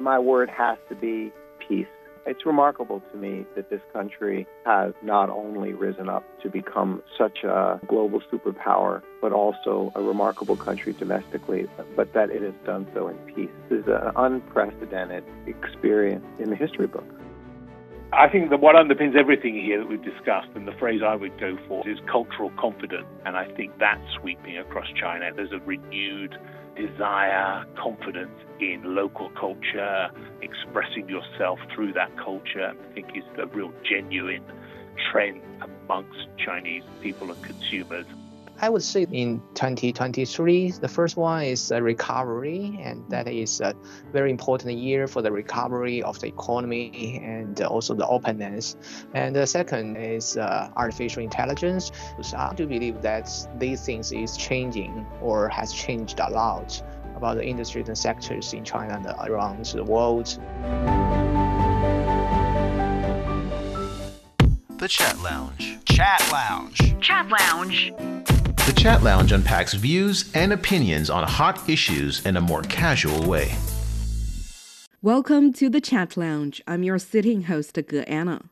my word has to be peace. It's remarkable to me that this country has not only risen up to become such a global superpower, but also a remarkable country domestically, but that it has done so in peace. This is an unprecedented experience in the history books. I think that what underpins everything here that we've discussed, and the phrase I would go for, is cultural confidence. And I think that's sweeping across China. There's a renewed desire, confidence in local culture, expressing yourself through that culture, I think is the real genuine trend amongst Chinese people and consumers. I would say in 2023, the first one is a recovery, and that is a very important year for the recovery of the economy and also the openness. And the second is uh, artificial intelligence. So I do believe that these things is changing or has changed a lot about the industries and sectors in China and around the world. The Chat Lounge. Chat Lounge. Chat Lounge. The Chat Lounge unpacks views and opinions on hot issues in a more casual way. Welcome to the Chat Lounge. I'm your sitting host, Ge Anna.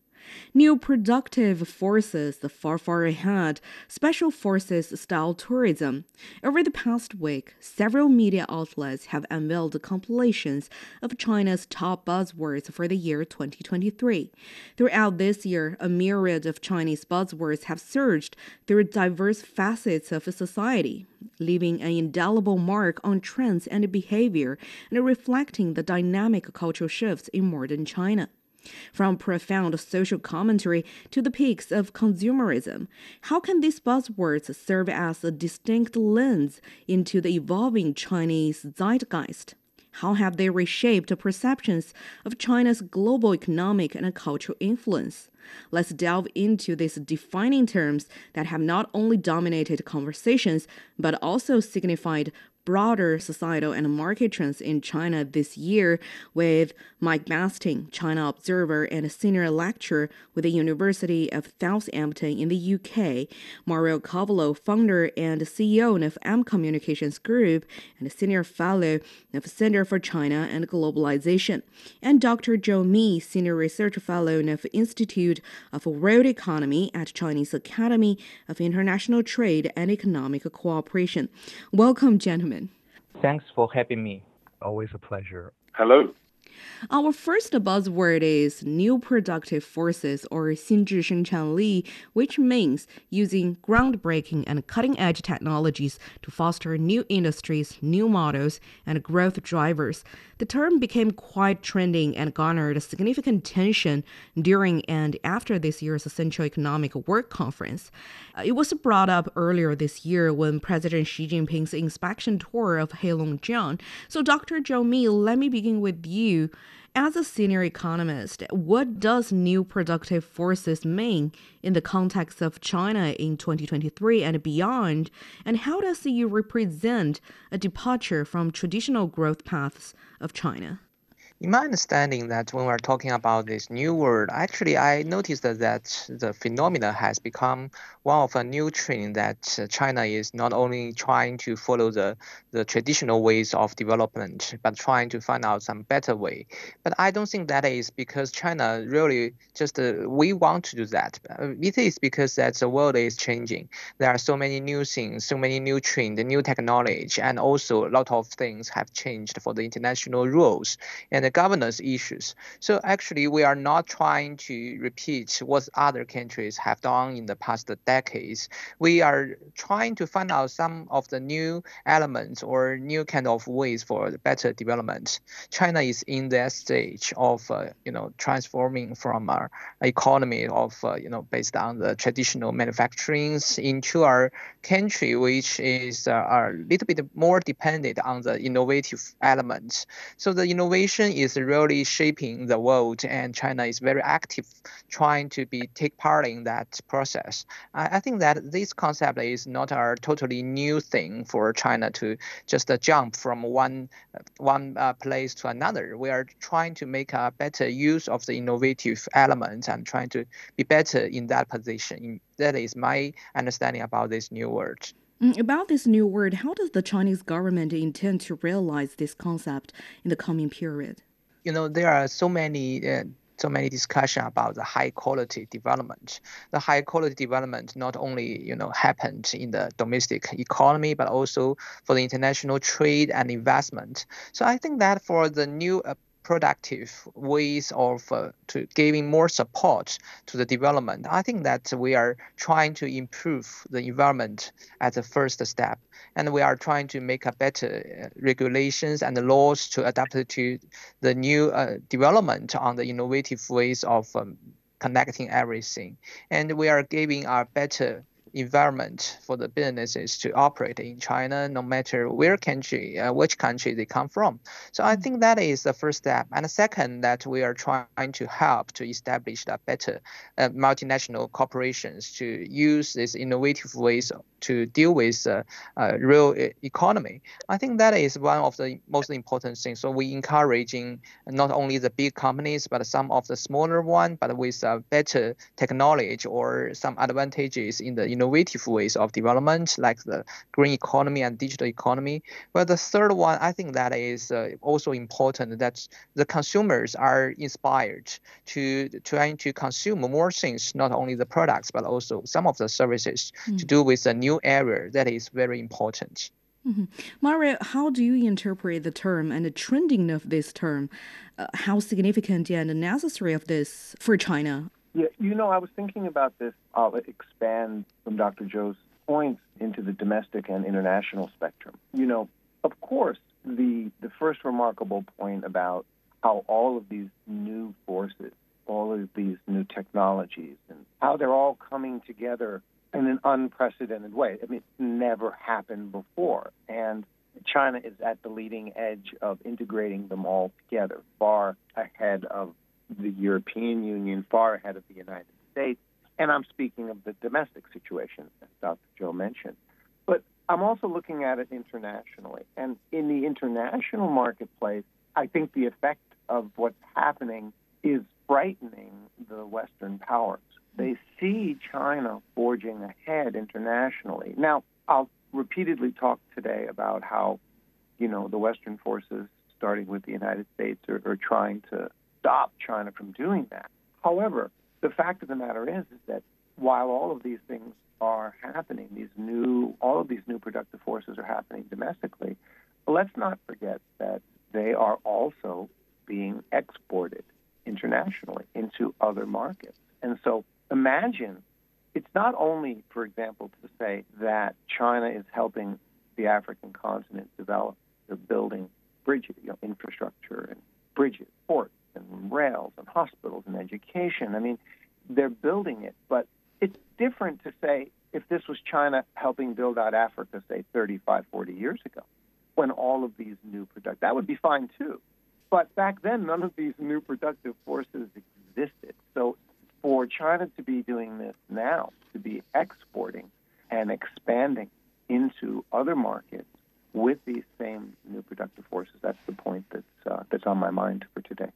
New productive forces the far, far ahead, special forces style tourism. Over the past week, several media outlets have unveiled compilations of China's top buzzwords for the year 2023. Throughout this year, a myriad of Chinese buzzwords have surged through diverse facets of society, leaving an indelible mark on trends and behavior and reflecting the dynamic cultural shifts in modern China. From profound social commentary to the peaks of consumerism, how can these buzzwords serve as a distinct lens into the evolving Chinese zeitgeist? How have they reshaped perceptions of China's global economic and cultural influence? Let's delve into these defining terms that have not only dominated conversations, but also signified broader societal and market trends in China this year with Mike Bastin, China observer and senior lecturer with the University of Southampton in the UK, Mario Cavolo, founder and CEO of M Communications Group and senior fellow of Center for China and Globalization, and Dr. Zhou Mi, senior research fellow of Institute of World Economy at Chinese Academy of International Trade and Economic Cooperation. Welcome, gentlemen. Thanks for having me. Always a pleasure. Hello. Our first buzzword is new productive forces or 新质生产力, which means using groundbreaking and cutting edge technologies to foster new industries, new models, and growth drivers. The term became quite trending and garnered significant attention during and after this year's Central Economic Work Conference. Uh, it was brought up earlier this year when President Xi Jinping's inspection tour of Heilongjiang. So, Dr. Zhou Mi, let me begin with you. As a senior economist, what does new productive forces mean in the context of China in 2023 and beyond? And how does it represent a departure from traditional growth paths of China? In my understanding, that when we're talking about this new world, actually, I noticed that, that the phenomena has become one of a new trend that uh, China is not only trying to follow the, the traditional ways of development, but trying to find out some better way. But I don't think that is because China really just uh, we want to do that. Uh, it is because that the world is changing. There are so many new things, so many new trends, new technology, and also a lot of things have changed for the international rules. And the governance issues. So actually, we are not trying to repeat what other countries have done in the past decades. We are trying to find out some of the new elements or new kind of ways for better development. China is in that stage of uh, you know transforming from our economy of uh, you know based on the traditional manufacturing into our country, which is uh, a little bit more dependent on the innovative elements. So the innovation is really shaping the world, and China is very active trying to be take part in that process. I, I think that this concept is not a totally new thing for China to just uh, jump from one one uh, place to another. We are trying to make a better use of the innovative elements and trying to be better in that position. That is my understanding about this new world. Mm, about this new word, how does the Chinese government intend to realize this concept in the coming period? You know, there are so many uh, so many discussion about the high quality development. The high quality development not only you know happened in the domestic economy but also for the international trade and investment. So I think that for the new productive ways of uh, to giving more support to the development. I think that we are trying to improve the environment as a first step, and we are trying to make a better uh, regulations and laws to adapt to the new uh, development on the innovative ways of um, connecting everything, and we are giving our better environment for the businesses to operate in China, no matter where country, uh, which country they come from. So I think that is the first step. And the second, that we are trying to help to establish that better uh, multinational corporations to use these innovative ways to deal with uh, uh, real economy. I think that is one of the most important things. So we encouraging not only the big companies, but some of the smaller one, but with uh, better technology or some advantages in the innovative ways of development, like the green economy and digital economy. Well, the third one, I think that is uh, also important that the consumers are inspired to trying to consume more things, not only the products, but also some of the services mm. to do with the new area that is very important. Mm-hmm. Mario, how do you interpret the term and the trending of this term? Uh, how significant and necessary of this for China? Yeah, you know, I was thinking about this. I'll expand from Dr. Zhou's points into the domestic and international spectrum. You know, of course, the the first remarkable point about how all of these new forces, all of these new technologies, and how they're all coming together in an unprecedented way. I mean, it's never happened before. And China is at the leading edge of integrating them all together, far ahead of the European Union, far ahead of the United States. And I'm speaking of the domestic situation, as Dr. Zhou mentioned. But I'm also looking at it internationally. And in the international marketplace, I think the effect of what's happening is frightening the Western powers. They see China forging ahead internationally. Now, I'll repeatedly talk today about how, you know, the Western forces, starting with the United States, are, are trying to stop China from doing that. However, the fact of the matter is, is that while all of these things are happening, these new, all of these new productive forces are happening domestically, let's not forget that they are also being exported internationally into other markets. And so imagine it's not only, for example, to say that China is helping the African continent develop. They're building bridges, you know, infrastructure and bridges, ports, and rails and hospitals and education. I mean, they're building it, but it's different to say if this was China helping build out Africa, say 35, 40 years ago, when all of these new productive, that would be fine too. But back then, none of these new productive forces existed. So for China to be doing this now, to be exporting and expanding into other markets with these same new productive forces, that's the point that's uh, that's on my mind for today.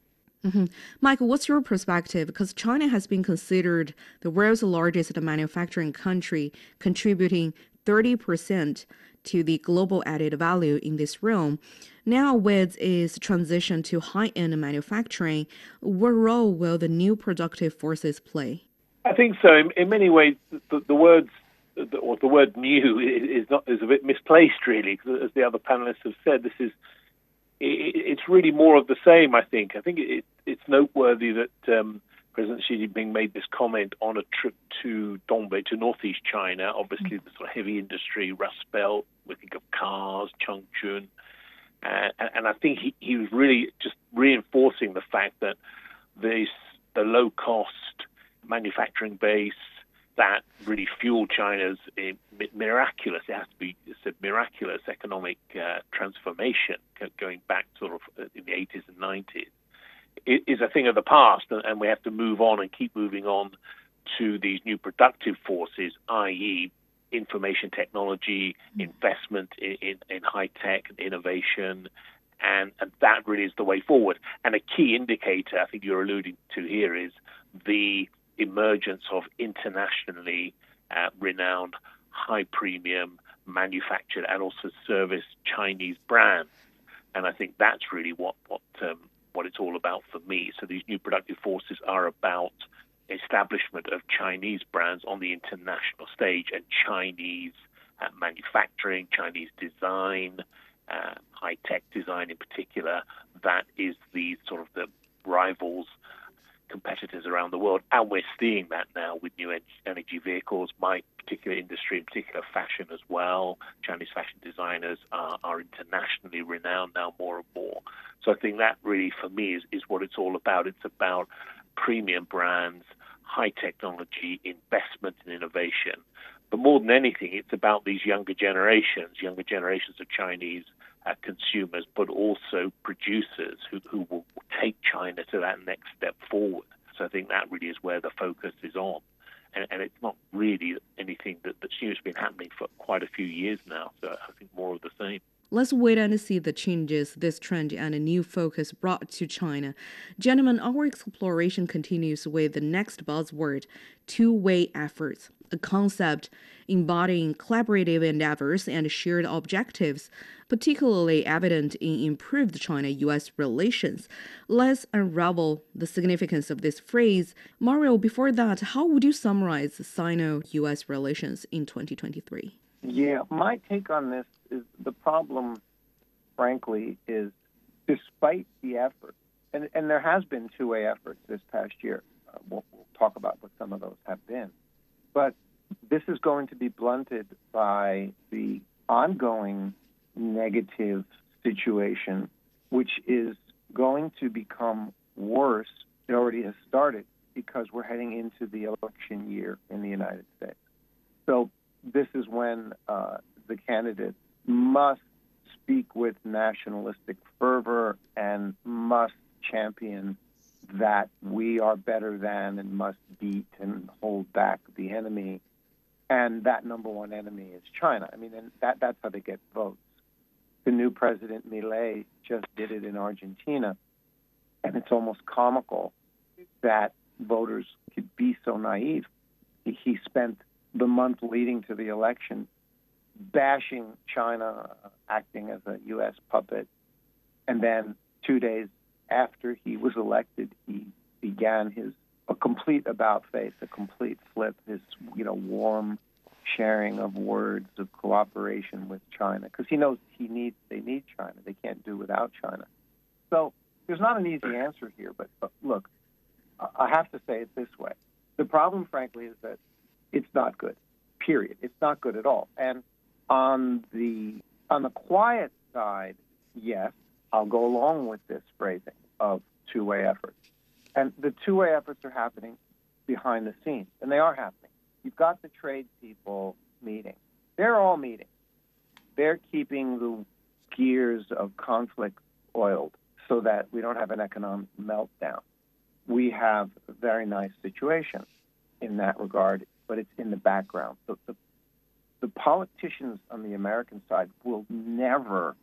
Mm-hmm. Michael, what's your perspective? Because China has been considered the world's largest manufacturing country, contributing 30% to the global added value in this realm. Now, with its transition to high end manufacturing, what role will the new productive forces play? I think so. In, in many ways, the, the words the, or the word new is not is a bit misplaced, really, because as the other panelists have said, this is it, it's really more of the same. I think. I think it, it's noteworthy that um, President Xi Jinping made this comment on a trip to Dongbei, to northeast China. Obviously, the sort of heavy industry, Rust Belt. We think of cars, Changchun, uh, and, and I think he, he was really just reinforcing the fact that this the low cost manufacturing base that really fueled China's uh, miraculous, it has to be said, miraculous economic uh, transformation going back sort of uh, in the 80s and 90s is a thing of the past, and we have to move on and keep moving on to these new productive forces, i.e., information technology, mm. investment in, in, in high tech and innovation, and, and, that really is the way forward. And a key indicator, I think you're alluding to here, is the emergence of internationally uh, renowned, high premium, manufactured and also service Chinese brands. And I think that's really what what um, what it's all about for me. So these new productive forces are about establishment of Chinese brands on the international stage and Chinese uh, manufacturing, Chinese design, uh, high tech design in particular. That is the sort of the rivals competitors around the world, and we're seeing that now with new energy vehicles. My particular industry, in particular fashion as well, Chinese fashion designers are, are internationally renowned now more and more. So I think that really, for me, is, is what it's all about. It's about premium brands, high technology, investment in innovation. But more than anything, it's about these younger generations, younger generations of Chinese uh, consumers, but also producers who, who will take China to that next step forward. So I think that really is where the focus is on. And, and it's not really anything that, that seems to have been happening for quite a few years now. So I think more of the same. Let's wait and see the changes this trend and a new focus brought to China. Gentlemen, our exploration continues with the next buzzword two way efforts, a concept embodying collaborative endeavors and shared objectives, particularly evident in improved China US relations. Let's unravel the significance of this phrase. Mario, before that, how would you summarize Sino US relations in 2023? Yeah, my take on this is the problem, frankly, is despite the effort, and, and there has been two way efforts this past year. Uh, we'll, we'll talk about what some of those have been. But this is going to be blunted by the ongoing negative situation, which is going to become worse. It already has started because we're heading into the election year in the United States. So this is when uh, the candidates must speak with nationalistic fervor and must champion that we are better than and must beat and hold back the enemy. And that number one enemy is China. I mean, that, that's how they get votes. The new president, Milei, just did it in Argentina. And it's almost comical that voters could be so naive. He spent the month leading to the election bashing China, acting as a U.S. puppet. And then two days after he was elected, he began his a complete about face, a complete flip, his you know warm sharing of words of cooperation with China because he knows he needs they need China. They can't do without China. So there's not an easy answer here, but, but look, I have to say it this way: the problem, frankly, is that it's not good. Period. It's not good at all. And on the on the quiet side, yes, I'll go along with this phrasing of two-way efforts. And the two-way efforts are happening behind the scenes, and they are happening. You've got the trade people meeting. They're all meeting. They're keeping the gears of conflict oiled so that we don't have an economic meltdown. We have a very nice situation in that regard, but it's in the background. So the the politicians on the American side will never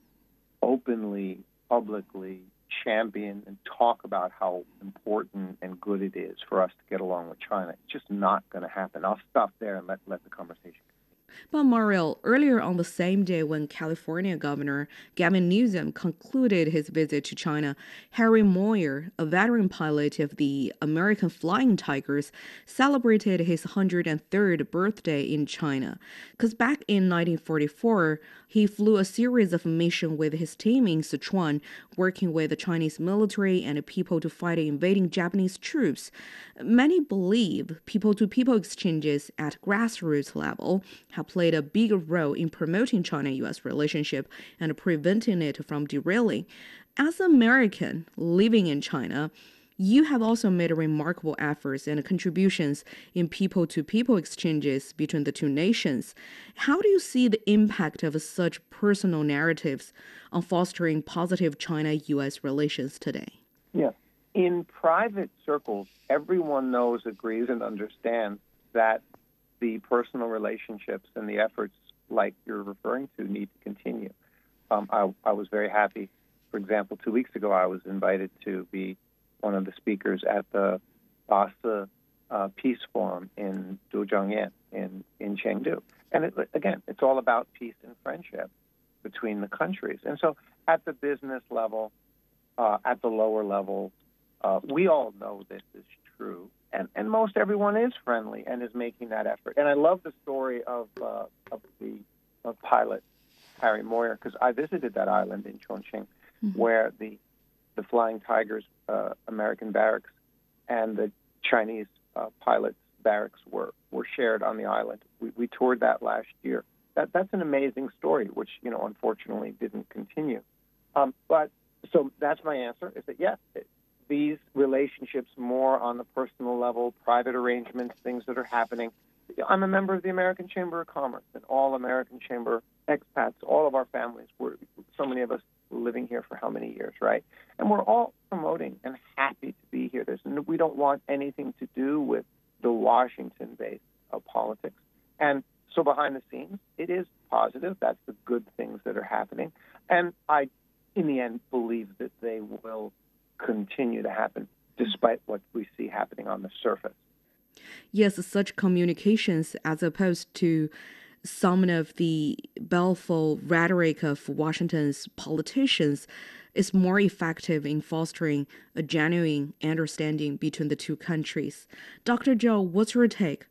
openly, publicly champion and talk about how important and good it is for us to get along with China. It's just not going to happen. I'll stop there and let, let the conversation but Mario, earlier on the same day when California Governor Gavin Newsom concluded his visit to China, Harry Moyer, a veteran pilot of the American Flying Tigers, celebrated his 103rd birthday in China. Because back in 1944, he flew a series of missions with his team in Sichuan, working with the Chinese military and people to fight invading Japanese troops. Many believe people to people exchanges at grassroots level have played a bigger role in promoting China US relationship and preventing it from derailing. As an American living in China, you have also made remarkable efforts and contributions in people to people exchanges between the two nations. How do you see the impact of such personal narratives on fostering positive China US relations today? Yeah. In private circles, everyone knows, agrees, and understands that the personal relationships and the efforts like you're referring to need to continue. Um, I, I was very happy. For example, two weeks ago, I was invited to be one of the speakers at the Basa uh, Peace Forum in Dujiangyan in, in Chengdu. And it, again, it's all about peace and friendship between the countries. And so at the business level, uh, at the lower level, Uh, we all know this is and, and most everyone is friendly and is making that effort. And I love the story of uh, of the of pilot Harry Moyer because I visited that island in Chongqing, mm-hmm. where the the Flying Tigers uh, American barracks and the Chinese uh, pilots barracks were were shared on the island. We, we toured that last year. That that's an amazing story, which you know unfortunately didn't continue. Um, but so that's my answer: is that yes, it, these relationships more on the personal level, private arrangements, things that are happening. I'm a member of the American Chamber of Commerce and all American Chamber expats. All of our families were so many of us living here for how many years, right? And we're all promoting and happy to be here. There's, we don't want anything to do with the Washington base of uh, politics. And so behind the scenes, it is positive. That's the good things that are happening. And I, in the end, believe that they will continue to happen despite what we see happening on the surface. Yes, such communications, as opposed to some of the baleful rhetoric of Washington's politicians, is more effective in fostering a genuine understanding between the two countries. Dr. Zhou, what's your take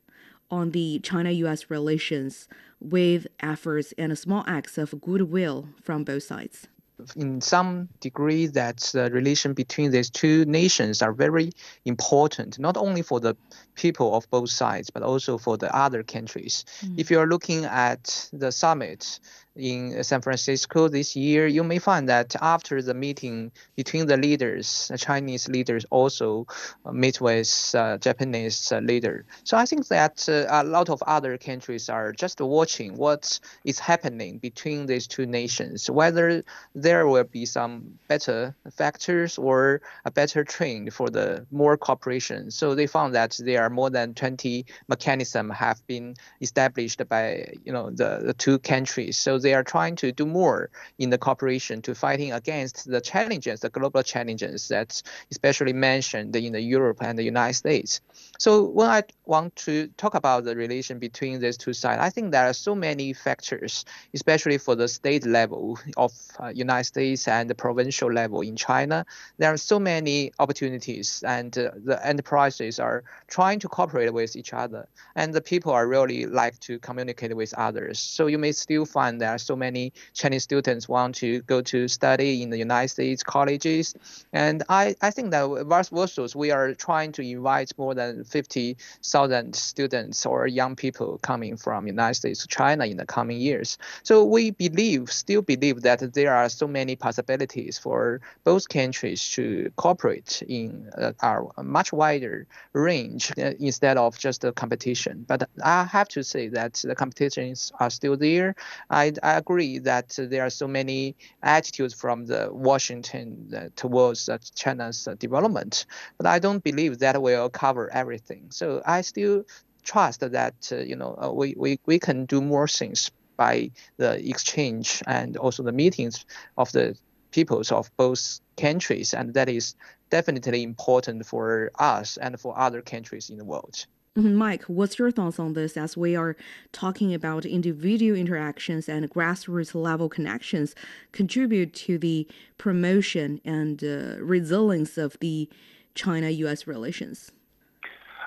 on the China US relations with efforts and small acts of goodwill from both sides? In some degree that the relation between these two nations are very important, not only for the people of both sides, but also for the other countries. Mm. If you are looking at the summit in San Francisco this year, you may find that after the meeting between the leaders, the Chinese leaders also uh, meet with uh, Japanese uh, leader. So I think that uh, a lot of other countries are just watching what is happening between these two nations, whether there will be some better factors or a better trend for the more cooperation. So they found that there are more than 20 mechanisms have been established by you know the, the two countries. So they are trying to do more in the cooperation to fighting against the challenges, the global challenges that especially mentioned in the Europe and the United States. So when I want to talk about the relation between these two sides, I think there are so many factors, especially for the state level of uh, United States and the provincial level in China. There are so many opportunities, and uh, the enterprises are trying to cooperate with each other, and the people are really like to communicate with others. So you may still find there are so many Chinese students want to go to study in the United States colleges. And I, I think that vice versa, we are trying to invite more than 50,000 students or young people coming from United States to China in the coming years. So we believe, still believe that there are so many possibilities for both countries to cooperate in uh, a much wider range uh, instead of just the competition. But I have to say that the competitions are still there. I, I agree that there are so many attitudes from the Washington uh, towards uh, China's uh, development, but I don't believe that will cover everything. So I still trust that you know we, we, we can do more things by the exchange and also the meetings of the peoples of both countries, and that is definitely important for us and for other countries in the world. Mm-hmm. Mike, what's your thoughts on this as we are talking about individual interactions and grassroots level connections contribute to the promotion and uh, resilience of the China US relations?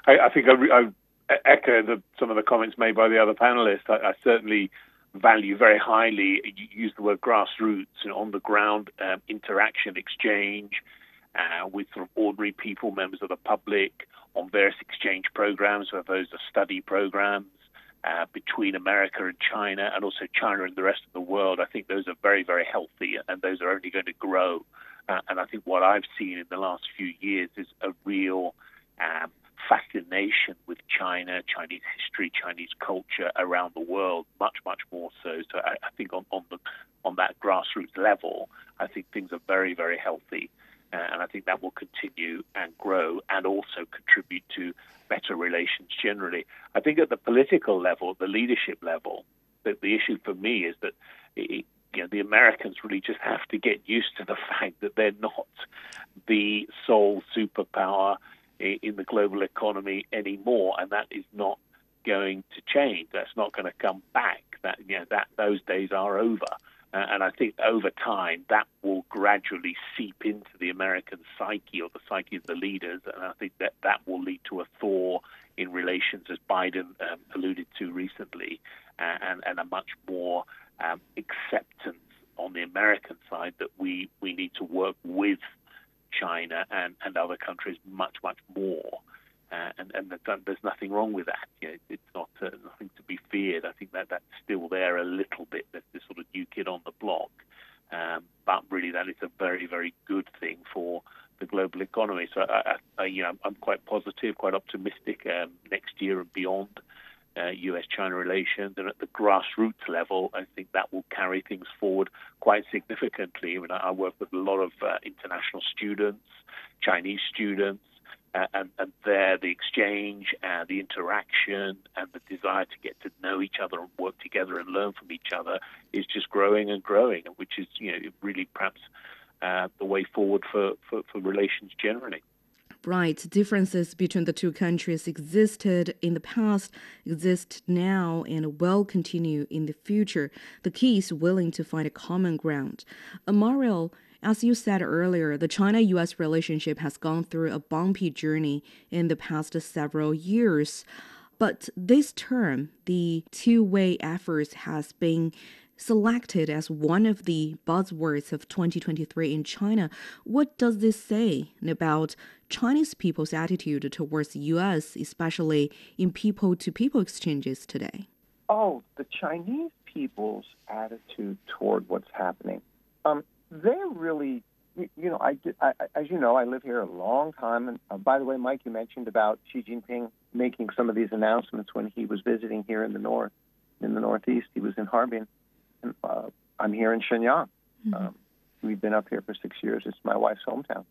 I, I think I, I echo the, some of the comments made by the other panelists. I, I certainly value very highly, you use the word grassroots, and on the ground um, interaction, exchange uh, with sort of ordinary people, members of the public on various exchange programs, whether those are study programs uh, between America and China, and also China and the rest of the world. I think those are very, very healthy, and those are only going to grow. Uh, and I think what I've seen in the last few years is a real um, fascination with China, Chinese history, Chinese culture around the world, much, much more so. So I, I think on, on the on that grassroots level, I think things are very, very healthy. Uh, and I think that will continue and grow and also contribute to better relations generally. I think at the political level, the leadership level, the, the issue for me is that it, you know, the Americans really just have to get used to the fact that they're not the sole superpower in the global economy anymore, and that is not going to change. That's not going to come back. That you know, that those days are over. Uh, and I think over time that will gradually seep into the American psyche or the psyche of the leaders, and I think that that will lead to a thaw in relations, as Biden um, alluded to recently, uh, and, and a much more um, acceptance on the American side that we, we need to work with China and, and other countries much, much more. Uh, and, and there's nothing wrong with that. You know, it's not uh, nothing to be feared. I think that that's still there a little bit. There's this sort of new kid on the block, um, but really that is a very very good thing for the global economy. So I, I, you know I'm quite positive, quite optimistic um, next year and beyond. Uh, U.S.-China relations, and at the grassroots level, I think that will carry things forward quite significantly. I mean, I work with a lot of uh, international students, Chinese students, uh, and, and there the exchange and the interaction and the desire to get to know each other and work together and learn from each other is just growing and growing, which is you know really perhaps uh, the way forward for, for, for relations generally. Right. Differences between the two countries existed in the past, exist now, and will continue in the future. The key is willing to find a common ground. Mario, as you said earlier, the China US relationship has gone through a bumpy journey in the past several years. But this term, the two way efforts, has been selected as one of the buzzwords of 2023 in China. What does this say about Chinese people's attitude towards the US, especially in people to people exchanges today? Oh, the Chinese people's attitude toward what's happening. Um, they're really, you, know, I, I, as you know, I live here a long time. And uh, by the way, Mike, you mentioned about Xi Jinping making some of these announcements when he was visiting here in the north, in the northeast. He was in Harbin, uh, I'm here in Shenyang. Mm-hmm. Um, we've been up here for six years. It's my wife's hometown,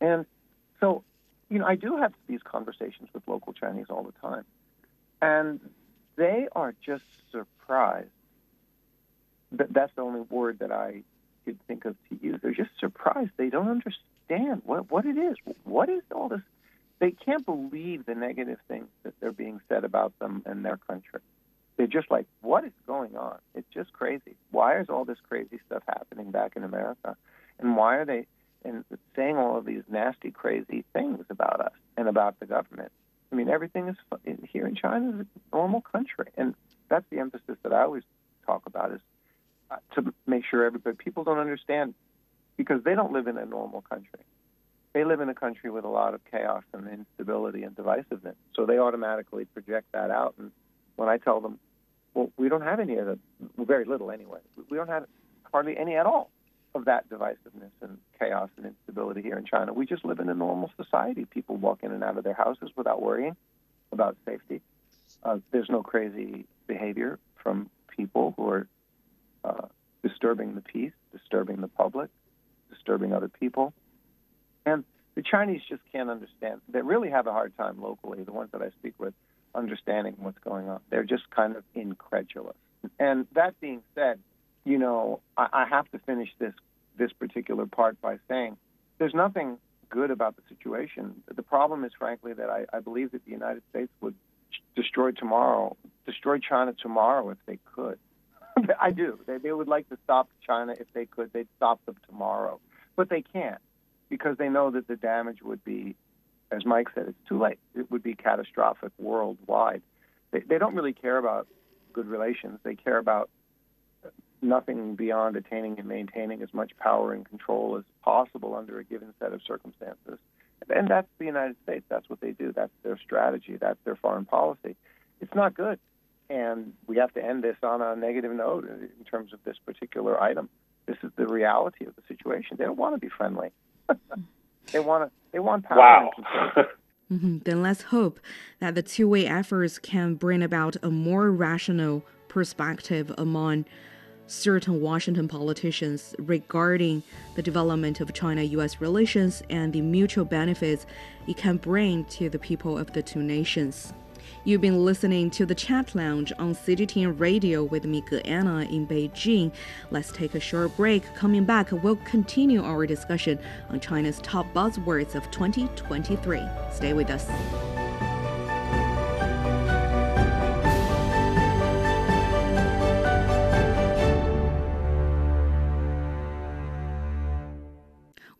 and so, you know, I do have these conversations with local Chinese all the time, and they are just surprised. That that's the only word that I could think of to use. They're just surprised. They don't understand what what it is. What is all this? They can't believe the negative things that they're being said about them and their country. They're just like, what is going on? It's just crazy. Why is all this crazy stuff happening back in America? And why are they and saying all of these nasty, crazy things about us and about the government? I mean, everything is here in China is a normal country, and that's the emphasis that I always talk about is uh, to make sure everybody people don't understand because they don't live in a normal country. They live in a country with a lot of chaos and instability and divisiveness. So they automatically project that out. And when I tell them, well, we don't have any of the, well, very little anyway. We don't have hardly any at all of that divisiveness and chaos and instability here in China. We just live in a normal society. People walk in and out of their houses without worrying about safety. Uh, there's no crazy behavior from people who are uh, disturbing the peace, disturbing the public, disturbing other people. And the Chinese just can't understand. They really have a hard time locally, the ones that I speak with, understanding what's going on. They're just kind of incredulous. And that being said, you know, I, I have to finish this this particular part by saying there's nothing good about the situation. The problem is, frankly, that I, I believe that the United States would destroy tomorrow, destroy China tomorrow if they could. I do. They, they would like to stop China if they could. They'd stop them tomorrow, but they can't because they know that the damage would be, as Mike said, it's too late. It would be catastrophic worldwide. They, they don't really care about good relations. They care about nothing beyond attaining and maintaining as much power and control as possible under a given set of circumstances. And that's the United States. That's what they do. That's their strategy. That's their foreign policy. It's not good and we have to end this on a negative note in terms of this particular item. This is the reality of the situation. They don't want to be friendly. they want to. They want power. Wow. mm-hmm. Then let's hope that the two-way efforts can bring about a more rational perspective among certain Washington politicians regarding the development of China US relations and the mutual benefits it can bring to the people of the two nations. You've been listening to the Chat Lounge on CGTN Radio with me, Anna, in Beijing. Let's take a short break. Coming back, we'll continue our discussion on China's top buzzwords of 2023. Stay with us.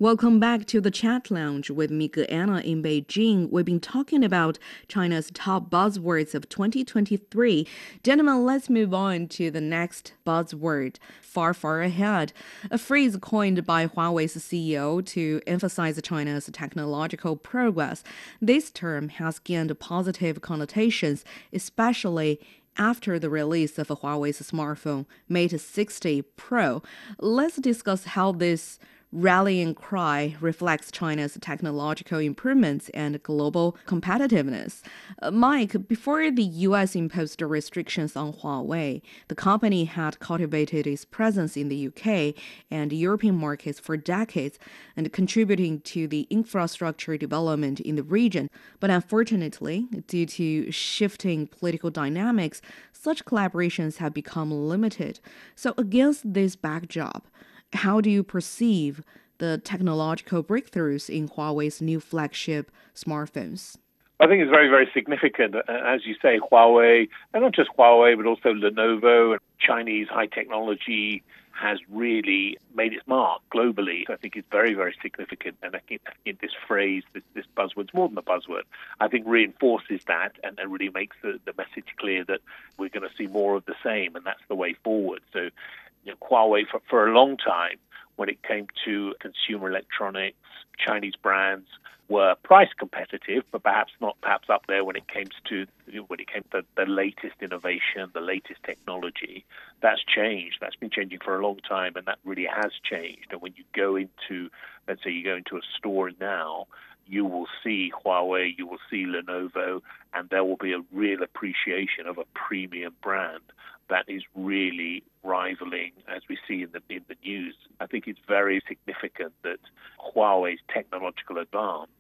Welcome back to the chat lounge with Mika Anna, in Beijing. We've been talking about China's top buzzwords of 2023. Gentlemen, let's move on to the next buzzword, far, far ahead, a phrase coined by Huawei's CEO to emphasize China's technological progress. This term has gained positive connotations, especially after the release of Huawei's smartphone Mate 60 Pro. Let's discuss how this rallying cry reflects China's technological improvements and global competitiveness. Uh, Mike, before the US imposed restrictions on Huawei, the company had cultivated its presence in the UK and European markets for decades and contributing to the infrastructure development in the region. But unfortunately, due to shifting political dynamics, such collaborations have become limited. So, against this backdrop, how do you perceive the technological breakthroughs in Huawei's new flagship smartphones? I think it's very, very significant. As you say, Huawei, and not just Huawei, but also Lenovo and Chinese high technology has really made its mark globally. I think it's very, very significant. And I think, I think this phrase, this, this buzzword's more than a buzzword. I think reinforces that and, and really makes the, the message clear that we're going to see more of the same, and that's the way forward. So you know, Huawei for, for a long time when it came to consumer electronics, Chinese brands were price competitive, but perhaps not perhaps up there when it came to when it came to the latest innovation, the latest technology. That's changed. That's been changing for a long time, and that really has changed. And when you go into, let's say, you go into a store now, you will see Huawei, you will see Lenovo, and there will be a real appreciation of a premium brand that is really rivaling, as we see in the in the news. I think it's very significant that Huawei's technological advance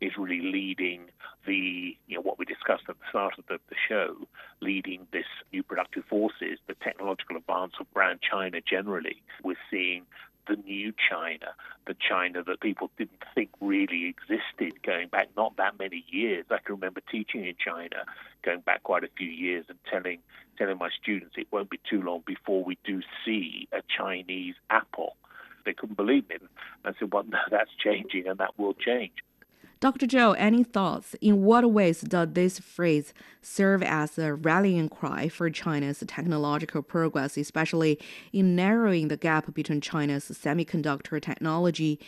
is really leading the you know what we discussed at the start of the, the show, leading this new productive forces, the technological advance of brand China generally. We're seeing the new China, the China that people didn't think really existed going back not that many years. I can remember teaching in China going back quite a few years and telling telling my students it won't be too long before we do see a Chinese Apple. They couldn't believe it. I said, well, no, that's changing and that will change. Dr. Zhou, any thoughts? In what ways does this phrase serve as a rallying cry for China's technological progress, especially in narrowing the gap between China's semiconductor technology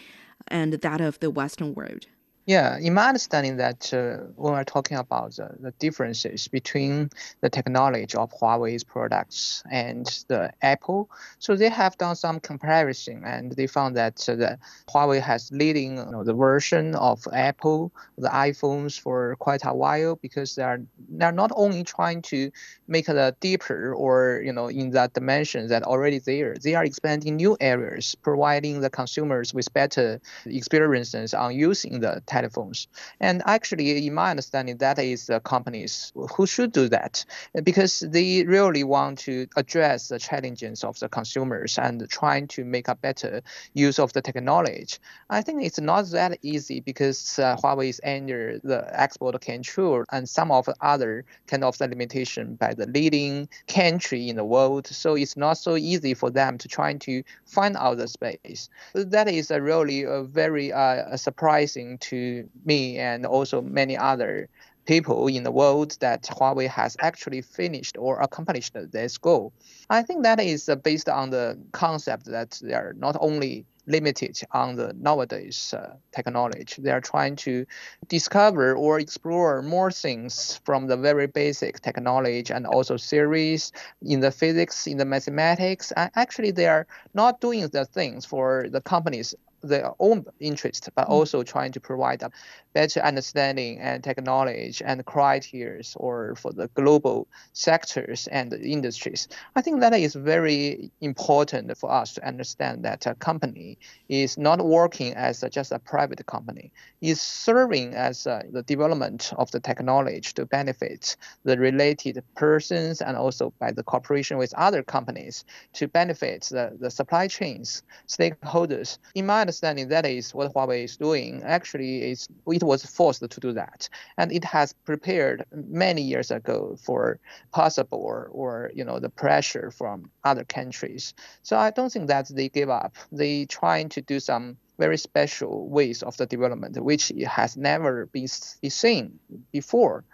and that of the Western world? Yeah, in my understanding that uh, when we're talking about the, the differences between the technology of Huawei's products and the Apple, so they have done some comparison and they found that uh, the Huawei has leading you know, the version of Apple, the iPhones for quite a while because they are they're not only trying to make it deeper or you know in that dimension that already there, they are expanding new areas, providing the consumers with better experiences on using the telephones. And actually, in my understanding, that is the companies who should do that because they really want to address the challenges of the consumers and trying to make a better use of the technology. I think it's not that easy because uh, Huawei is under the export control and some of the other kind of the limitation by the leading country in the world. So it's not so easy for them to try to find out the space. That is a really a very uh, surprising to me and also many other people in the world that Huawei has actually finished or accomplished this goal. I think that is based on the concept that they are not only limited on the nowadays uh, technology. They are trying to discover or explore more things from the very basic technology and also theories in the physics, in the mathematics. And actually, they are not doing the things for the companies their own interest, but mm. also trying to provide a better understanding and technology and criteria or for the global sectors and industries. I think that is very important for us to understand that a company is not working as a, just a private company, is serving as a, the development of the technology to benefit the related persons and also by the cooperation with other companies to benefit the, the supply chains, stakeholders. In my understanding, that is what Huawei is doing. Actually, it's, it was forced to do that, and it has prepared many years ago for possible or, or you know the pressure from other countries. So I don't think that they give up. They trying to do some very special ways of the development, which has never been seen before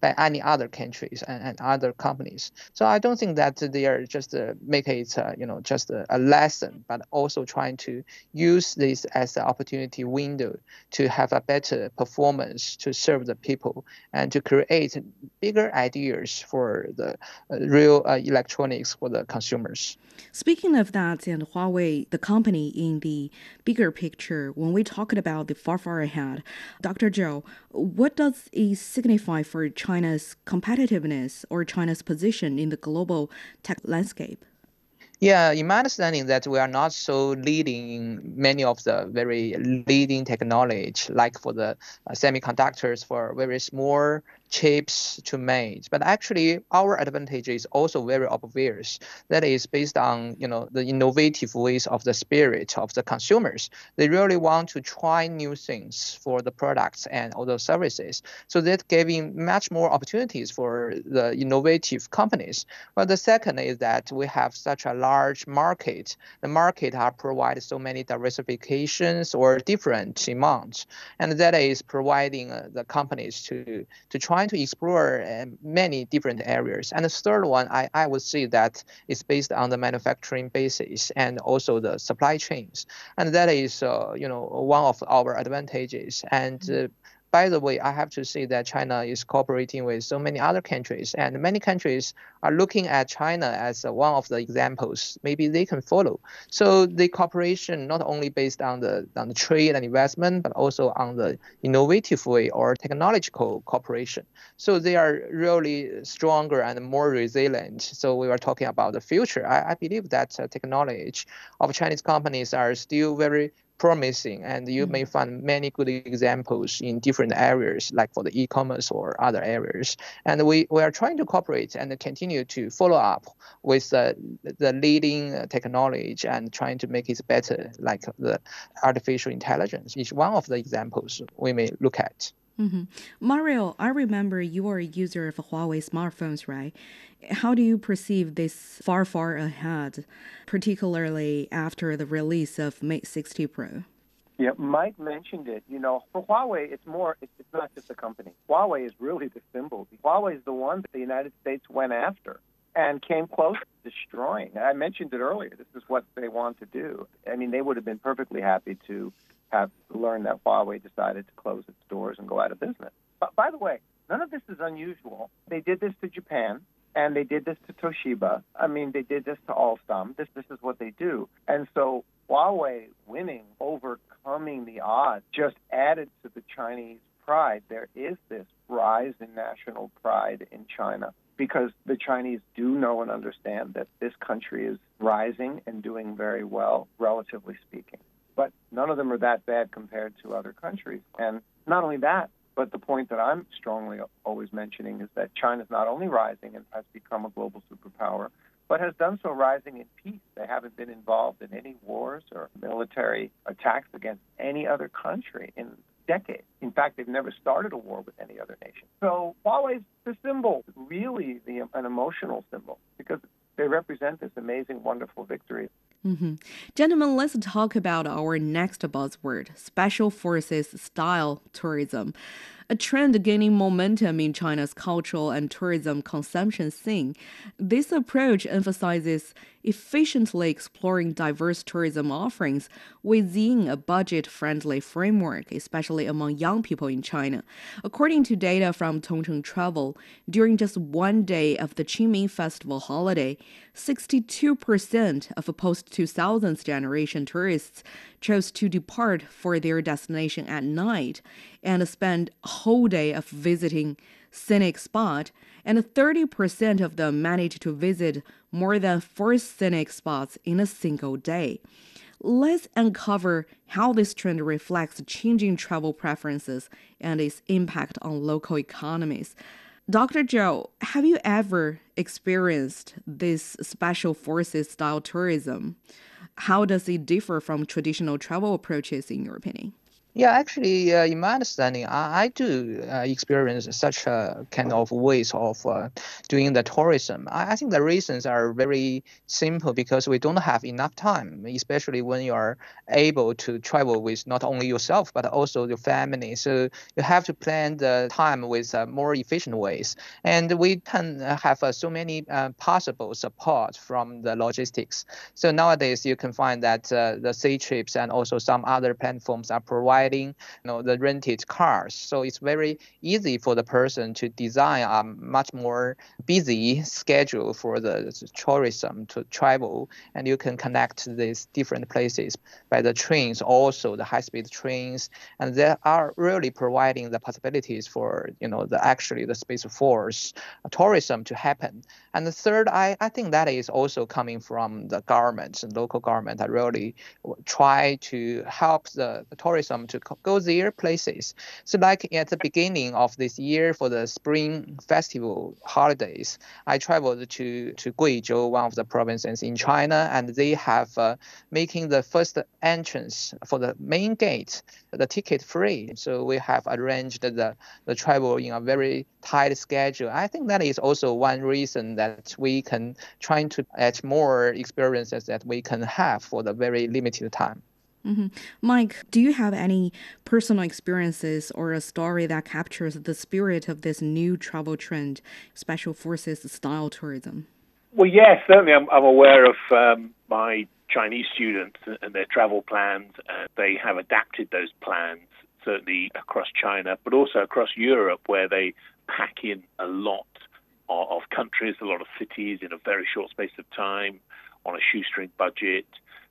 by any other countries and, and other companies. So I don't think that they are just uh, make it, uh, you know, just a, a, lesson, but also trying to use this as an opportunity window to have a better performance to serve the people and to create bigger ideas for the uh, real uh, electronics for the consumers. Speaking of that, and Huawei, the company in the bigger picture, when we talk about the far, far ahead, Dr. Zhou, what does it signify for China's competitiveness or China's position in the global tech landscape? Yeah, in my understanding that we are not so leading many of the very leading technology, like for the uh, semiconductors for very small chips to make. But actually, our advantage is also very obvious. That is based on you know the innovative ways of the spirit of the consumers. They really want to try new things for the products and other services. So that giving much more opportunities for the innovative companies. But the second is that we have such a large market. The market are provide so many diversifications or different amounts, and that is providing uh, the companies to to try trying to explore uh, many different areas. And the third one, I, I would say that is based on the manufacturing basis and also the supply chains. And that is, uh, you know, one of our advantages. And uh, by the way, I have to say that China is cooperating with so many other countries, and many countries are looking at China as one of the examples. Maybe they can follow. So the cooperation not only based on the on the trade and investment, but also on the innovative way or technological cooperation. So they are really stronger and more resilient. So we were talking about the future. I, I believe that uh, technology of Chinese companies are still very promising and you may mm. find many good examples in different areas like for the e-commerce or other areas. And we, we are trying to cooperate and continue to follow up with the, the leading technology and trying to make it better like the artificial intelligence is one of the examples we may look at Mm-hmm. Mario, I remember you are a user of Huawei smartphones, right? How do you perceive this far, far ahead, particularly after the release of Mate 60 Pro? Yeah, Mike mentioned it. You know, for Huawei, it's more, it's, it's not just a company. Huawei is really the symbol. Huawei is the one that the United States went after and came close to destroying. I mentioned it earlier. This is what they want to do. I mean, they would have been perfectly happy to have learned that Huawei decided to close its doors and go out of business. But by the way, none of this is unusual. They did this to Japan and they did this to Toshiba. I mean, they did this to Alstom. This this is what they do. And so Huawei winning, overcoming the odds, just added to the Chinese pride. There is this rise in national pride in China because the Chinese do know and understand that this country is rising and doing very well, relatively speaking. But none of them are that bad compared to other countries. And not only that, but the point that I'm strongly always mentioning is that China is not only rising and has become a global superpower, but has done so rising in peace. They haven't been involved in any wars or military attacks against any other country in decades. In fact, they've never started a war with any other nation. So Huawei's the symbol, really the, an emotional symbol, because they represent this amazing, wonderful victory. Mm-hmm. Gentlemen, let's talk about our next buzzword special forces style tourism a trend gaining momentum in China's cultural and tourism consumption scene. This approach emphasizes efficiently exploring diverse tourism offerings within a budget friendly framework, especially among young people in China. According to data from Tongcheng Travel, during just one day of the Qingming Festival holiday, 62% of post 2000s generation tourists chose to depart for their destination at night and spend a whole day of visiting scenic spot, and 30% of them managed to visit more than four scenic spots in a single day. Let's uncover how this trend reflects changing travel preferences and its impact on local economies. Dr. Zhou, have you ever experienced this special forces style tourism? How does it differ from traditional travel approaches, in your opinion? Yeah, actually, uh, in my understanding, I, I do uh, experience such a kind of ways of uh, doing the tourism. I, I, think the reasons are very simple because we don't have enough time, especially when you are able to travel with not only yourself but also your family. So you have to plan the time with uh, more efficient ways, and we can have uh, so many uh, possible support from the logistics. So nowadays you can find that the Ctrips and also some other platforms are providing providing you know the rented cars. So it's very easy for the person to design a much more busy schedule for the tourism to travel, and you can connect these different places by the trains, also the high-speed trains, and they are really providing the possibilities for you know the actually the space force tourism to happen. And the third, I, I think that is also coming from the government and local government that really try to help the tourism to go their places. So like at the beginning of this year for the spring festival holidays, I traveled to, to Guizhou, one of the provinces in China, and they have uh, making the first entrance for the main gate, the ticket free. So we have arranged the, the travel in a very tight schedule. I think that is also one reason that we can try to add more experiences that we can have for the very limited time. Mm-hmm. Mike, do you have any personal experiences or a story that captures the spirit of this new travel trend, special forces style tourism? Well, yes, certainly. I'm, I'm aware of um, my Chinese students and their travel plans. Uh, they have adapted those plans, certainly across China, but also across Europe, where they pack in a lot of, of countries, a lot of cities in a very short space of time on a shoestring budget.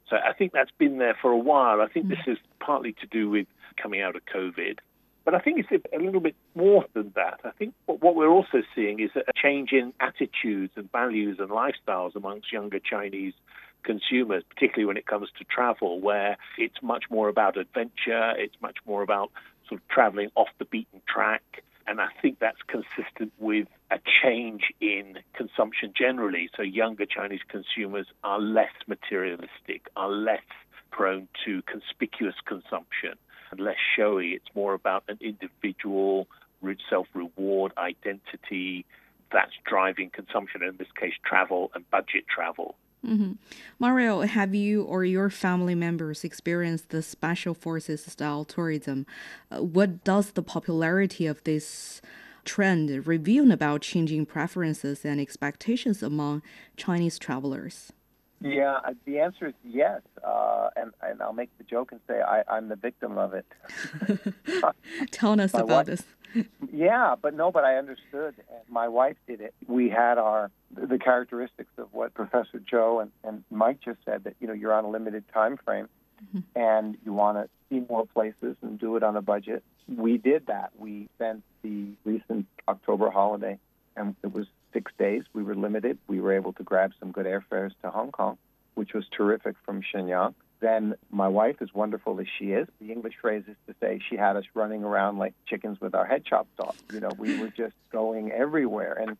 So I think that's been there for a while. I think mm. this is partly to do with coming out of COVID. But I think it's a little bit more than that. I think what we're also seeing is a change in attitudes and values and lifestyles amongst younger Chinese consumers, particularly when it comes to travel, where it's much more about adventure, it's much more about sort of traveling off the beaten track. And I think that's consistent with a change in consumption generally. So younger Chinese consumers are less materialistic, are less prone to conspicuous consumption and less showy. It's more about an individual self reward identity that's driving consumption, in this case, travel and budget travel. Mm-hmm. Mario, have you or your family members experienced the special forces style tourism? Uh, what does the popularity of this trend reveal about changing preferences and expectations among Chinese travelers? Yeah, uh, the answer is yes, uh, and and I'll make the joke and say I, I'm the victim of it. Tell us about wife, this. Yeah, but no, but I understood. My wife did it. We had our the characteristics of what Professor Zhou and, and Mike just said that you know you're on a limited time frame, mm-hmm. and you want to see more places and do it on a budget. We did that. We spent the recent October holiday, and it was six days. We were limited. We were able to grab some good airfares to Hong Kong, which was terrific from Shenyang. Then my wife, as wonderful as she is, the English phrase is to say she had us running around like chickens with our head chopped off. You know, we were just going everywhere, and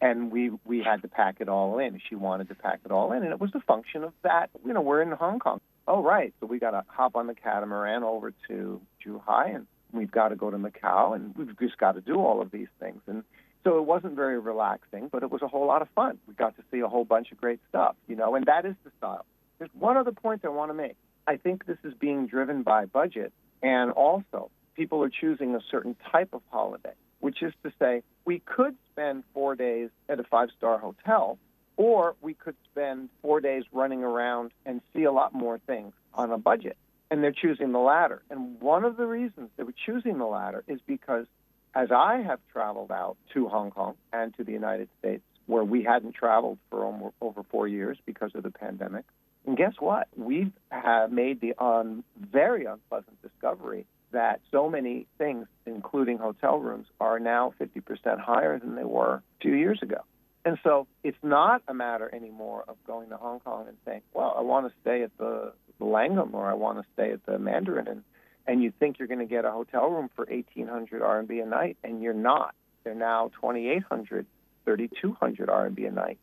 and we we had to pack it all in. She wanted to pack it all in, and it was a function of that. You know, we're in Hong Kong. Oh, right. So we got to hop on the catamaran over to Zhuhai, and we've got to go to Macau, and we've just got to do all of these things. And so it wasn't very relaxing, but it was a whole lot of fun. We got to see a whole bunch of great stuff, you know, and that is the style. There's one other point I want to make. I think this is being driven by budget, and also people are choosing a certain type of holiday, which is to say, we could spend four days at a five star hotel, or we could spend four days running around and see a lot more things on a budget. And they're choosing the latter. And one of the reasons they were choosing the latter is because as I have traveled out to Hong Kong and to the United States, where we hadn't traveled for over four years because of the pandemic, and guess what? We have made the very unpleasant discovery that so many things, including hotel rooms, are now 50% higher than they were few years ago. And so it's not a matter anymore of going to Hong Kong and saying, well, I want to stay at the, the Langham or I want to stay at the Mandarin. And, and you think you're going to get a hotel room for 1800 RMB a night, and you're not. They're now 2800 3200 RMB a night.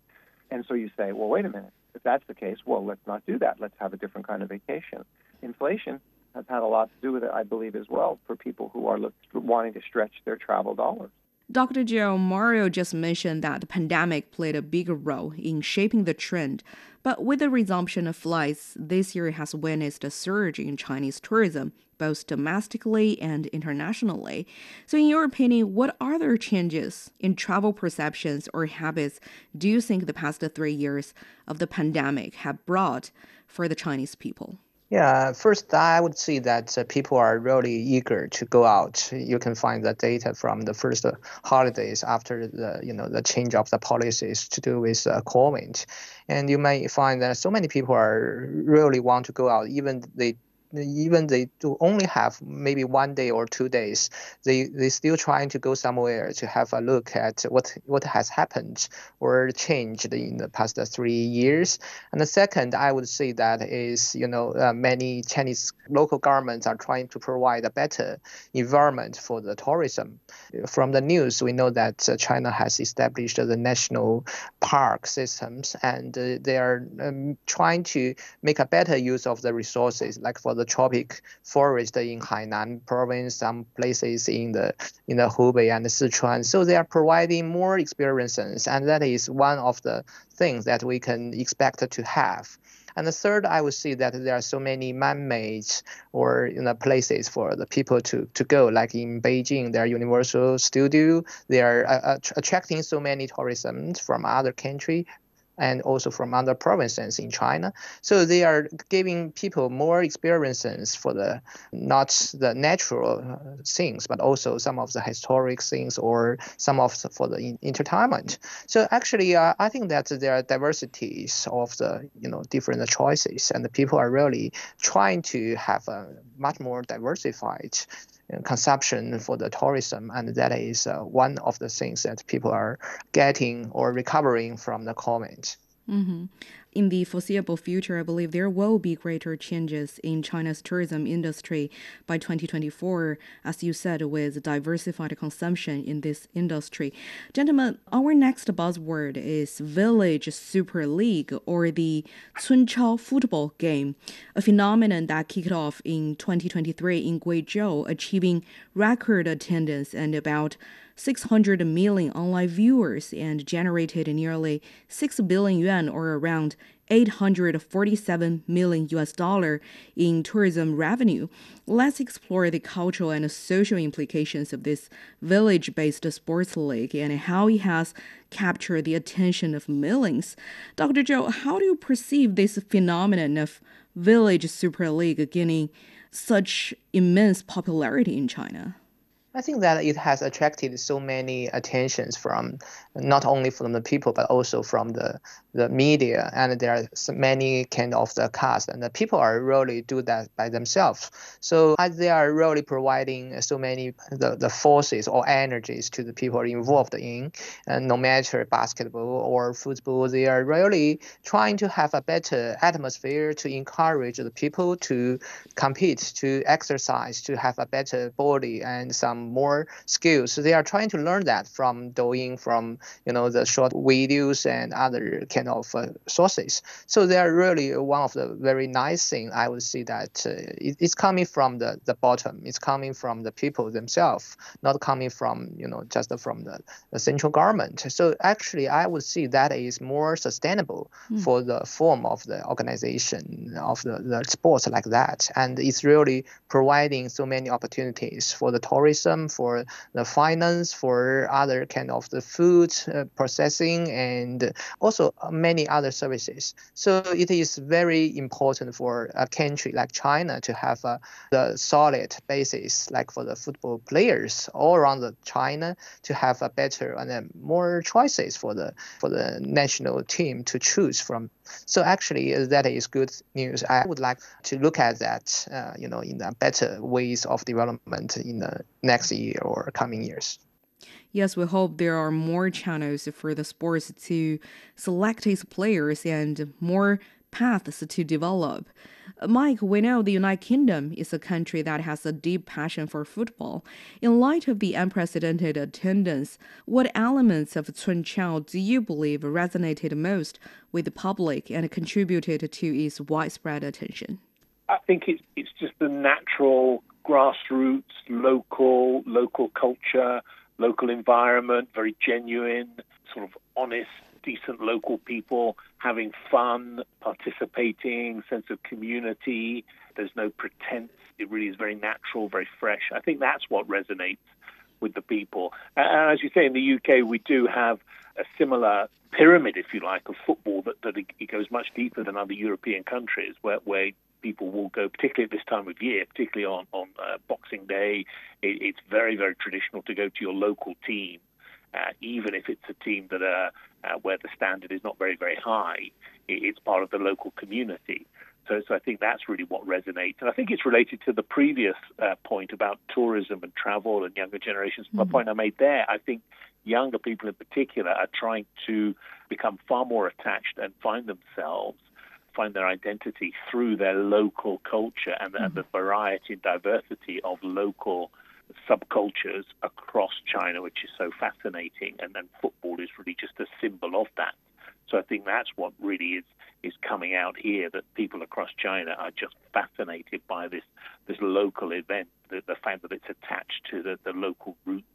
And so you say, well, wait a minute if that's the case, well, let's not do that. Let's have a different kind of vacation. Inflation has had a lot to do with it, I believe, as well, for people who are look, wanting to stretch their travel dollars. Dr. Zhou Mario just mentioned that the pandemic played a bigger role in shaping the trend, but with the resumption of flights, this year has witnessed a surge in Chinese tourism, both domestically and internationally. So, in your opinion, what other changes in travel perceptions or habits do you think the past three years of the pandemic have brought for the Chinese people? Yeah, first I would say that uh, people are really eager to go out. You can find the data from the first holidays after the you know the change of the policies to do with uh, COVID, and you may find that so many people are really want to go out, even they even they do only have maybe one day or two days, they they still trying to go somewhere to have a look at what what has happened or changed in the past three years. And the second, I would say that is you know uh, many Chinese local governments are trying to provide a better environment for the tourism. From the news, we know that uh, China has established the national park systems, and uh, they are um, trying to make a better use of the resources, like for the tropic forest in Hainan province, some places in the in the Hubei and Sichuan. So they are providing more experiences, and that is one of the things that we can expect to have. And the third, I would say that there are so many man-made or you know places for the people to, to go. Like in Beijing, there are Universal Studio. They are uh, attracting so many tourism from other country and also from other provinces in China. So they are giving people more experiences for the not the natural uh, things, but also some of the historic things or some of the, for the entertainment. So actually, uh, I think that there are diversities of the you know different choices, and the people are really trying to have a much more diversified consumption for the tourism, and that is uh, one of the things that people are getting or recovering from the COVID. Mm-hmm in the foreseeable future, I believe there will be greater changes in China's tourism industry by 2024, as you said, with diversified consumption in this industry. Gentlemen, our next buzzword is Village Super League or the Cunchao football game, a phenomenon that kicked off in 2023 in Guizhou, achieving record attendance and about 600 million online viewers and generated nearly 6 billion yuan or around 847 million US dollar in tourism revenue. Let's explore the cultural and social implications of this village-based sports league and how it has captured the attention of millions. Dr. Zhou, how do you perceive this phenomenon of village super league gaining such immense popularity in China? I think that it has attracted so many attentions from not only from the people but also from the, the media and there are so many kind of the cast and the people are really do that by themselves. So as they are really providing so many the, the forces or energies to the people involved in, and no matter basketball or football, they are really trying to have a better atmosphere to encourage the people to compete, to exercise, to have a better body and some more skills. They are trying to learn that from doing from you know the short videos and other kind of uh, sources. So they are really one of the very nice thing. I would say that uh, it, it's coming from the, the bottom. It's coming from the people themselves, not coming from you know just from the, the central government. So actually, I would see that is more sustainable mm. for the form of the organization of the, the sports like that, and it's really providing so many opportunities for the tourism for the finance, for other kind of the food uh, processing, and also many other services. So it is very important for a country like China to have a the solid basis, like for the football players all around the China, to have a better and more choices for the for the national team to choose from. So actually, uh, that is good news. I would like to look at that, uh, you know, in a better ways of development in the next year or coming years. Yes, we hope there are more channels for the sports to select its players and more paths to develop. Mike, we know the United Kingdom is a country that has a deep passion for football. In light of the unprecedented attendance, what elements of Cunchao do you believe resonated most with the public and contributed to its widespread attention? I think it's it's just the natural grassroots, local, local culture, local environment, very genuine, sort of honest, decent local people having fun, participating, sense of community. There's no pretense. It really is very natural, very fresh. I think that's what resonates with the people. And as you say, in the UK, we do have a similar pyramid, if you like, of football that, that it goes much deeper than other European countries, where, where people will go, particularly at this time of year, particularly on, on uh, Boxing Day. It, it's very, very traditional to go to your local team, uh, even if it's a team that uh, uh, where the standard is not very, very high. It, it's part of the local community. So, so I think that's really what resonates. And I think it's related to the previous uh, point about tourism and travel and younger generations. Mm-hmm. The point I made there, I think younger people in particular are trying to become far more attached and find themselves, find their identity through their local culture and, mm-hmm. and the mm-hmm. variety and diversity of local subcultures across China, which is so fascinating. And then football is really just a symbol of that. So I think that's what really is is coming out here that people across China are just fascinated by this this local event, the, the fact that it's attached to the, the local roots.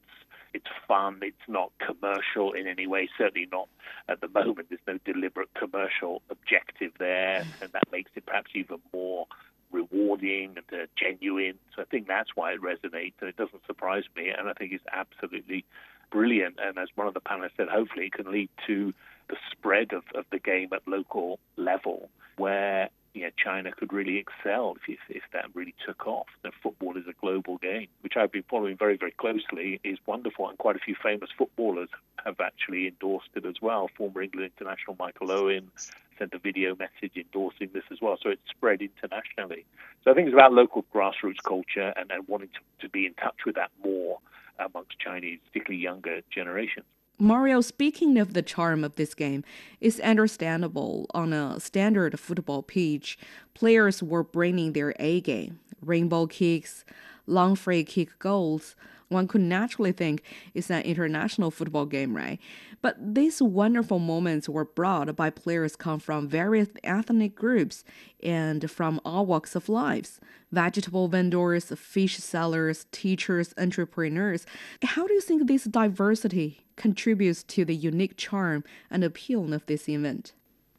It's fun. It's not commercial in any way. Certainly not at the moment. There's no deliberate commercial objective there, and that makes it perhaps even more rewarding and uh, genuine. So I think that's why it resonates, and it doesn't surprise me. And I think it's absolutely brilliant. And as one of the panelists said, hopefully it can lead to the spread of, of the game at local level, where know, China could really excel if, if that really took off. The football is a global game, which I've been following very, very closely, is wonderful, and quite a few famous footballers have actually endorsed it as well. Former England international Michael Owen sent a video message endorsing this as well, so it's spread internationally. So I think it's about local grassroots culture and, and wanting to, to be in touch with that more amongst Chinese, particularly younger generations. Mario, speaking of the charm of this game, it's understandable on a standard football pitch, players were bringing their A game, rainbow kicks, long free kick goals, one could naturally think it's an international football game, right? But these wonderful moments were brought by players come from various ethnic groups and from all walks of lives. Vegetable vendors, fish sellers, teachers, entrepreneurs. How do you think this diversity contributes to the unique charm and appeal of this event?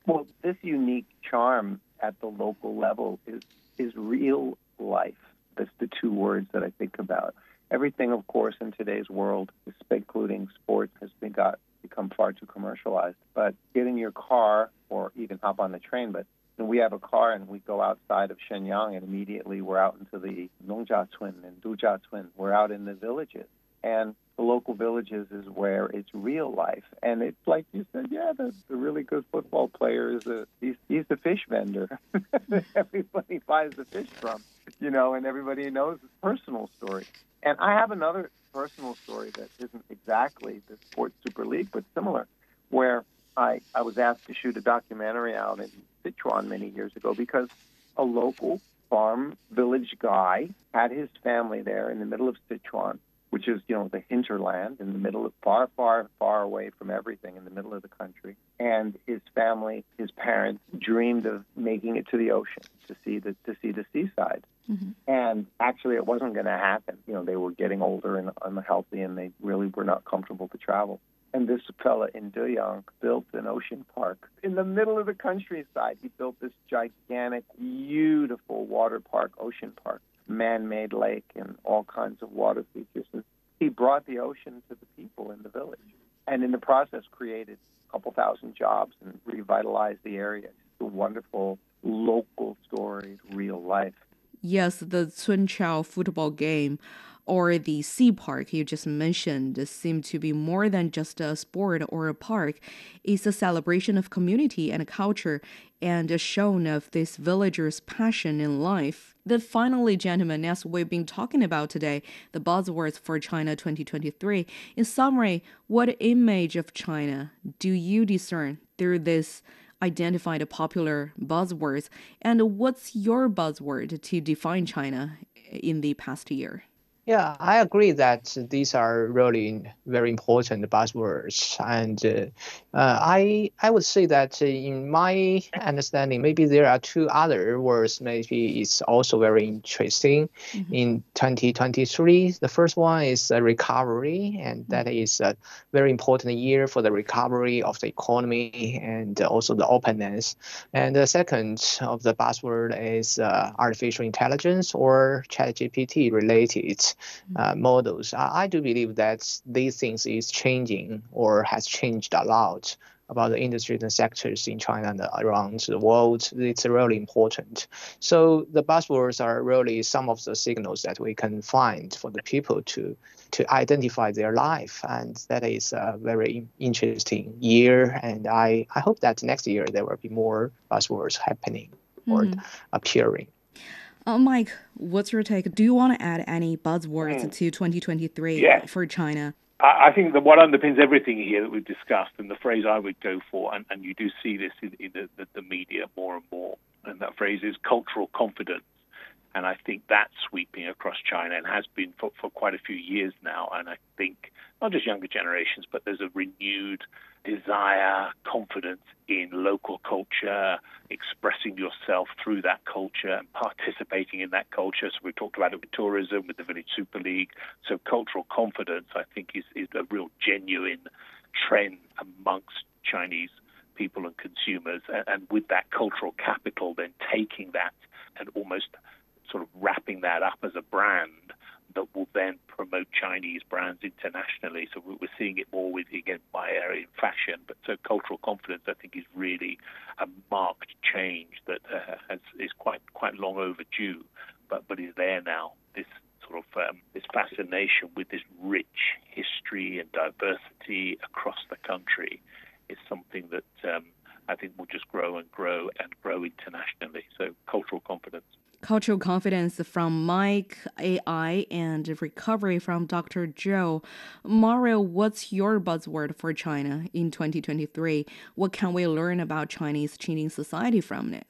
Well, this unique charm at the local level is is real life. That's the two words that I think about. Everything, of course, in today's world, including sports, has been got become far too commercialized. But get in your car or even hop on the train. But know, we have a car and we go outside of Shenyang and immediately we're out into the Nongjiacun and Dujiacun. We're out in the villages. And the local villages is where it's real life. And it's like you said, yeah, the, the really good football player is a uh, he's, he's the fish vendor. everybody buys the fish from, you know, and everybody knows his personal story. And I have another personal story that isn't exactly the Sports Super League, but similar, where I, I was asked to shoot a documentary out in Sichuan many years ago because a local farm village guy had his family there in the middle of Sichuan, which is, you know, the hinterland in the middle of far, far, far away from everything in the middle of the country. And his family, his parents dreamed of making it to the ocean to see the to see the seaside. Mm-hmm. And actually, it wasn't going to happen. You know, they were getting older and unhealthy, and they really were not comfortable to travel. And this fella in Deyang built an ocean park in the middle of the countryside. He built this gigantic, beautiful water park, ocean park, man-made lake, and all kinds of water features. And he brought the ocean to the people in the village, and in the process, created a couple thousand jobs and revitalized the area. It's a wonderful local story, real life yes, the Cunchao football game or the sea park you just mentioned seem to be more than just a sport or a park. It's a celebration of community and culture and a show of this villagers' passion in life. But finally, gentlemen, as we've been talking about today, the buzzwords for China 2023, in summary, what image of China do you discern through this identify the popular buzzwords. And what's your buzzword to define China in the past year? Yeah, I agree that these are really very important buzzwords, and uh, uh, I I would say that in my understanding, maybe there are two other words. Maybe it's also very interesting mm-hmm. in 2023. The first one is recovery, and that mm-hmm. a very important year for the recovery of the economy and also the openness. And the second of the buzzword is uh, artificial intelligence or ChatGPT related uh, models. I, I, do believe that these things is changing or has changed a lot about the industries and sectors in China and around the world. It's really important. So the buzzwords are really some of the signals that we can find for the people to to identify their life, and that is a very interesting year. And I, I hope that next year there will be more buzzwords happening or mm-hmm. appearing. Uh, Mike, what's your take? Do you want to add any buzzwords mm. to 2023 yes. for China? I think that what underpins everything here that we've discussed, and the phrase I would go for, and, and you do see this in, in the, the, the, media more and more, and that phrase is cultural confidence. And I think that's sweeping across China and has been for, for quite a few years now. And I think not just younger generations, but there's a renewed desire, confidence in local culture, expressing yourself through that culture and participating in that culture. So we've talked about it with tourism, with the Village Super League. So cultural confidence, I think, is, is a real genuine trend amongst Chinese people and consumers. And, and with that cultural capital, then taking that and almost sort of wrapping that up as a brand that will then promote Chinese brands internationally. So we're seeing it more with again my area in fashion, but so cultural confidence I think is really a marked change that uh, has, is quite quite long overdue, but but is there now. This sort of um, this fascination with this rich history and diversity across the country is something that um, I think will just grow and grow and grow internationally. So cultural confidence cultural confidence from Mike, AI, and recovery from Dr. Zhou. Mario, what's your buzzword for China in 2023? What can we learn about Chinese cheating society from it?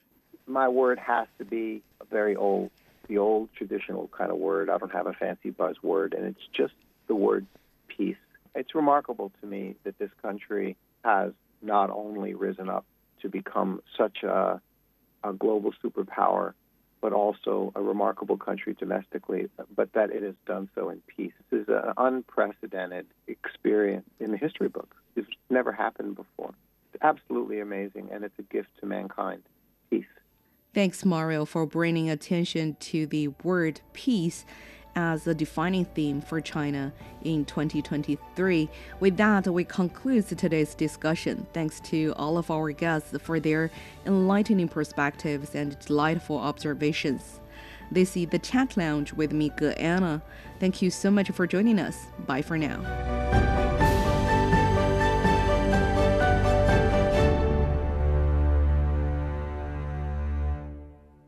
My word has to be very old, the old traditional kind of word. I don't have a fancy buzzword, and it's just the word peace. It's remarkable to me that this country has not only risen up to become such a, a global superpower, but also a remarkable country domestically, but that it has done so in peace. This is an unprecedented experience in the history books. It's never happened before. It's absolutely amazing, and it's a gift to mankind. Peace. Thanks, Mario, for bringing attention to the word peace as a defining theme for China in 2023. With that, we conclude today's discussion. Thanks to all of our guests for their enlightening perspectives and delightful observations. This is the Chat Lounge with me, Ge Anna. Thank you so much for joining us. Bye for now.